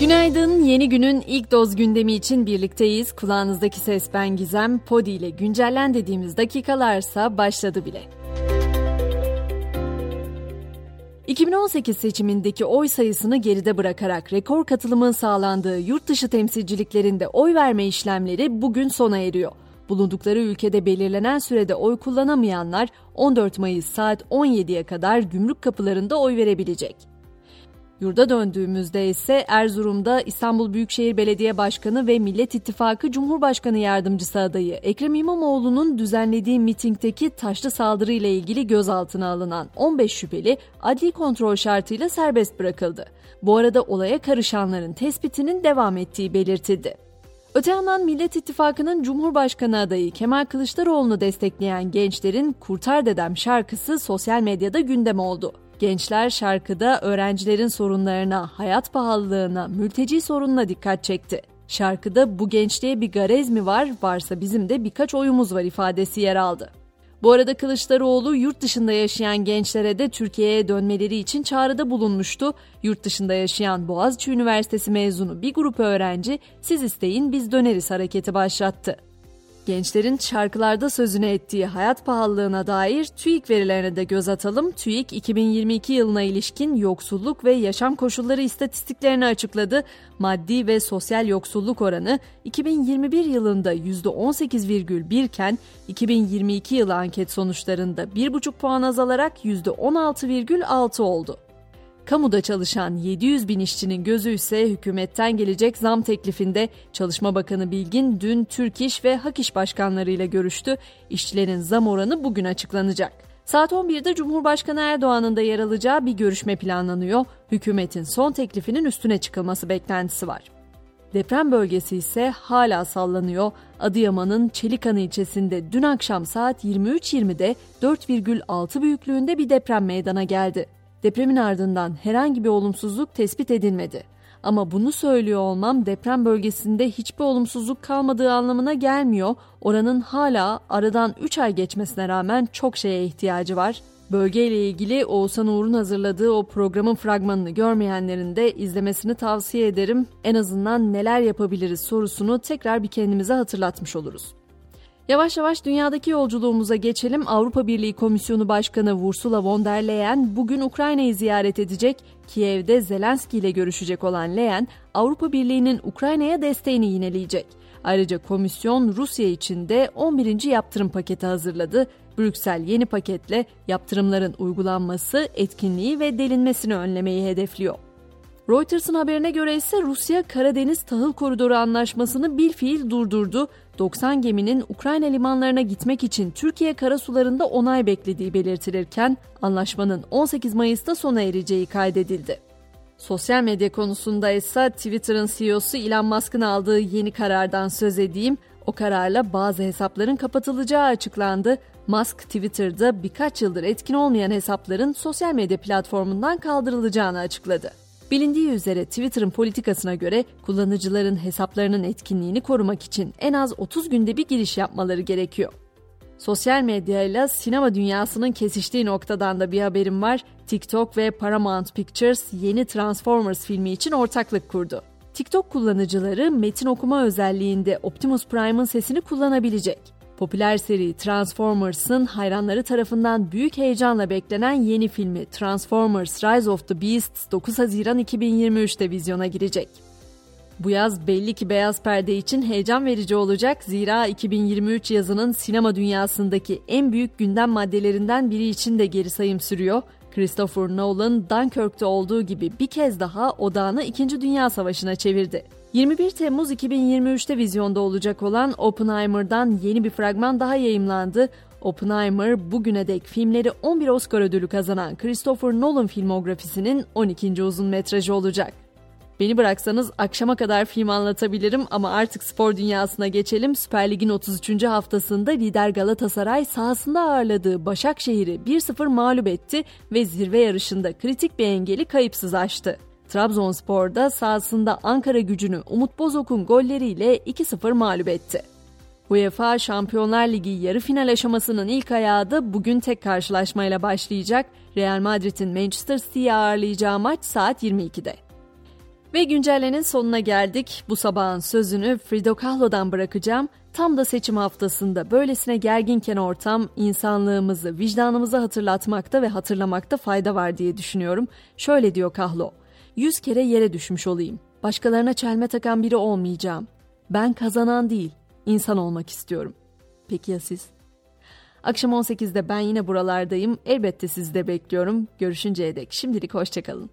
Günaydın. Yeni günün ilk doz gündemi için birlikteyiz. Kulağınızdaki ses ben Gizem. Podi ile güncellen dediğimiz dakikalarsa başladı bile. 2018 seçimindeki oy sayısını geride bırakarak rekor katılımın sağlandığı yurt dışı temsilciliklerinde oy verme işlemleri bugün sona eriyor. Bulundukları ülkede belirlenen sürede oy kullanamayanlar 14 Mayıs saat 17'ye kadar gümrük kapılarında oy verebilecek. Yurda döndüğümüzde ise Erzurum'da İstanbul Büyükşehir Belediye Başkanı ve Millet İttifakı Cumhurbaşkanı Yardımcısı adayı Ekrem İmamoğlu'nun düzenlediği mitingdeki taşlı saldırı ile ilgili gözaltına alınan 15 şüpheli adli kontrol şartıyla serbest bırakıldı. Bu arada olaya karışanların tespitinin devam ettiği belirtildi. Öte yandan Millet İttifakı'nın Cumhurbaşkanı adayı Kemal Kılıçdaroğlu'nu destekleyen gençlerin Kurtar Dedem şarkısı sosyal medyada gündem oldu. Gençler şarkıda öğrencilerin sorunlarına, hayat pahalılığına, mülteci sorununa dikkat çekti. Şarkıda bu gençliğe bir garez mi var, varsa bizim de birkaç oyumuz var ifadesi yer aldı. Bu arada Kılıçdaroğlu yurt dışında yaşayan gençlere de Türkiye'ye dönmeleri için çağrıda bulunmuştu. Yurt dışında yaşayan Boğaziçi Üniversitesi mezunu bir grup öğrenci siz isteyin biz döneriz hareketi başlattı. Gençlerin şarkılarda sözünü ettiği hayat pahalılığına dair TÜİK verilerine de göz atalım. TÜİK 2022 yılına ilişkin yoksulluk ve yaşam koşulları istatistiklerini açıkladı. Maddi ve sosyal yoksulluk oranı 2021 yılında %18,1 iken 2022 yılı anket sonuçlarında 1,5 puan azalarak %16,6 oldu. Kamuda çalışan 700 bin işçinin gözü ise hükümetten gelecek zam teklifinde Çalışma Bakanı Bilgin dün Türk İş ve Hak İş başkanlarıyla görüştü. İşçilerin zam oranı bugün açıklanacak. Saat 11'de Cumhurbaşkanı Erdoğan'ın da yer alacağı bir görüşme planlanıyor. Hükümetin son teklifinin üstüne çıkılması beklentisi var. Deprem bölgesi ise hala sallanıyor. Adıyaman'ın Çelikanı ilçesinde dün akşam saat 23.20'de 4,6 büyüklüğünde bir deprem meydana geldi. Depremin ardından herhangi bir olumsuzluk tespit edilmedi. Ama bunu söylüyor olmam deprem bölgesinde hiçbir olumsuzluk kalmadığı anlamına gelmiyor. Oranın hala aradan 3 ay geçmesine rağmen çok şeye ihtiyacı var. Bölgeyle ilgili Oğuzhan Uğur'un hazırladığı o programın fragmanını görmeyenlerin de izlemesini tavsiye ederim. En azından neler yapabiliriz sorusunu tekrar bir kendimize hatırlatmış oluruz. Yavaş yavaş dünyadaki yolculuğumuza geçelim. Avrupa Birliği Komisyonu Başkanı Ursula von der Leyen bugün Ukrayna'yı ziyaret edecek. Kiev'de Zelenski ile görüşecek olan Leyen, Avrupa Birliği'nin Ukrayna'ya desteğini yineleyecek. Ayrıca komisyon Rusya için de 11. yaptırım paketi hazırladı. Brüksel yeni paketle yaptırımların uygulanması, etkinliği ve delinmesini önlemeyi hedefliyor. Reuters'ın haberine göre ise Rusya Karadeniz Tahıl Koridoru Anlaşması'nı bir fiil durdurdu. 90 geminin Ukrayna limanlarına gitmek için Türkiye karasularında onay beklediği belirtilirken anlaşmanın 18 Mayıs'ta sona ereceği kaydedildi. Sosyal medya konusunda ise Twitter'ın CEO'su Elon Musk'ın aldığı yeni karardan söz edeyim. O kararla bazı hesapların kapatılacağı açıklandı. Musk Twitter'da birkaç yıldır etkin olmayan hesapların sosyal medya platformundan kaldırılacağını açıkladı. Bilindiği üzere Twitter'ın politikasına göre kullanıcıların hesaplarının etkinliğini korumak için en az 30 günde bir giriş yapmaları gerekiyor. Sosyal medyayla sinema dünyasının kesiştiği noktadan da bir haberim var. TikTok ve Paramount Pictures yeni Transformers filmi için ortaklık kurdu. TikTok kullanıcıları metin okuma özelliğinde Optimus Prime'ın sesini kullanabilecek. Popüler seri Transformers'ın hayranları tarafından büyük heyecanla beklenen yeni filmi Transformers Rise of the Beasts 9 Haziran 2023'te vizyona girecek. Bu yaz belli ki beyaz perde için heyecan verici olacak zira 2023 yazının sinema dünyasındaki en büyük gündem maddelerinden biri için de geri sayım sürüyor. Christopher Nolan Dunkirk'te olduğu gibi bir kez daha odağını 2. Dünya Savaşı'na çevirdi. 21 Temmuz 2023'te vizyonda olacak olan Oppenheimer'dan yeni bir fragman daha yayımlandı. Oppenheimer bugüne dek filmleri 11 Oscar ödülü kazanan Christopher Nolan filmografisinin 12. uzun metrajı olacak. Beni bıraksanız akşama kadar film anlatabilirim ama artık spor dünyasına geçelim. Süper Lig'in 33. haftasında lider Galatasaray sahasında ağırladığı Başakşehir'i 1-0 mağlup etti ve zirve yarışında kritik bir engeli kayıpsız aştı. Trabzonspor'da sahasında Ankara gücünü Umut Bozok'un golleriyle 2-0 mağlup etti. UEFA Şampiyonlar Ligi yarı final aşamasının ilk ayağı da bugün tek karşılaşmayla başlayacak. Real Madrid'in Manchester City'yi ağırlayacağı maç saat 22'de. Ve güncellenin sonuna geldik. Bu sabahın sözünü Frida Kahlo'dan bırakacağım. Tam da seçim haftasında böylesine gerginken ortam insanlığımızı, vicdanımızı hatırlatmakta ve hatırlamakta fayda var diye düşünüyorum. Şöyle diyor Kahlo. Yüz kere yere düşmüş olayım. Başkalarına çelme takan biri olmayacağım. Ben kazanan değil, insan olmak istiyorum. Peki ya siz? Akşam 18'de ben yine buralardayım. Elbette sizi de bekliyorum. Görüşünceye dek şimdilik hoşçakalın.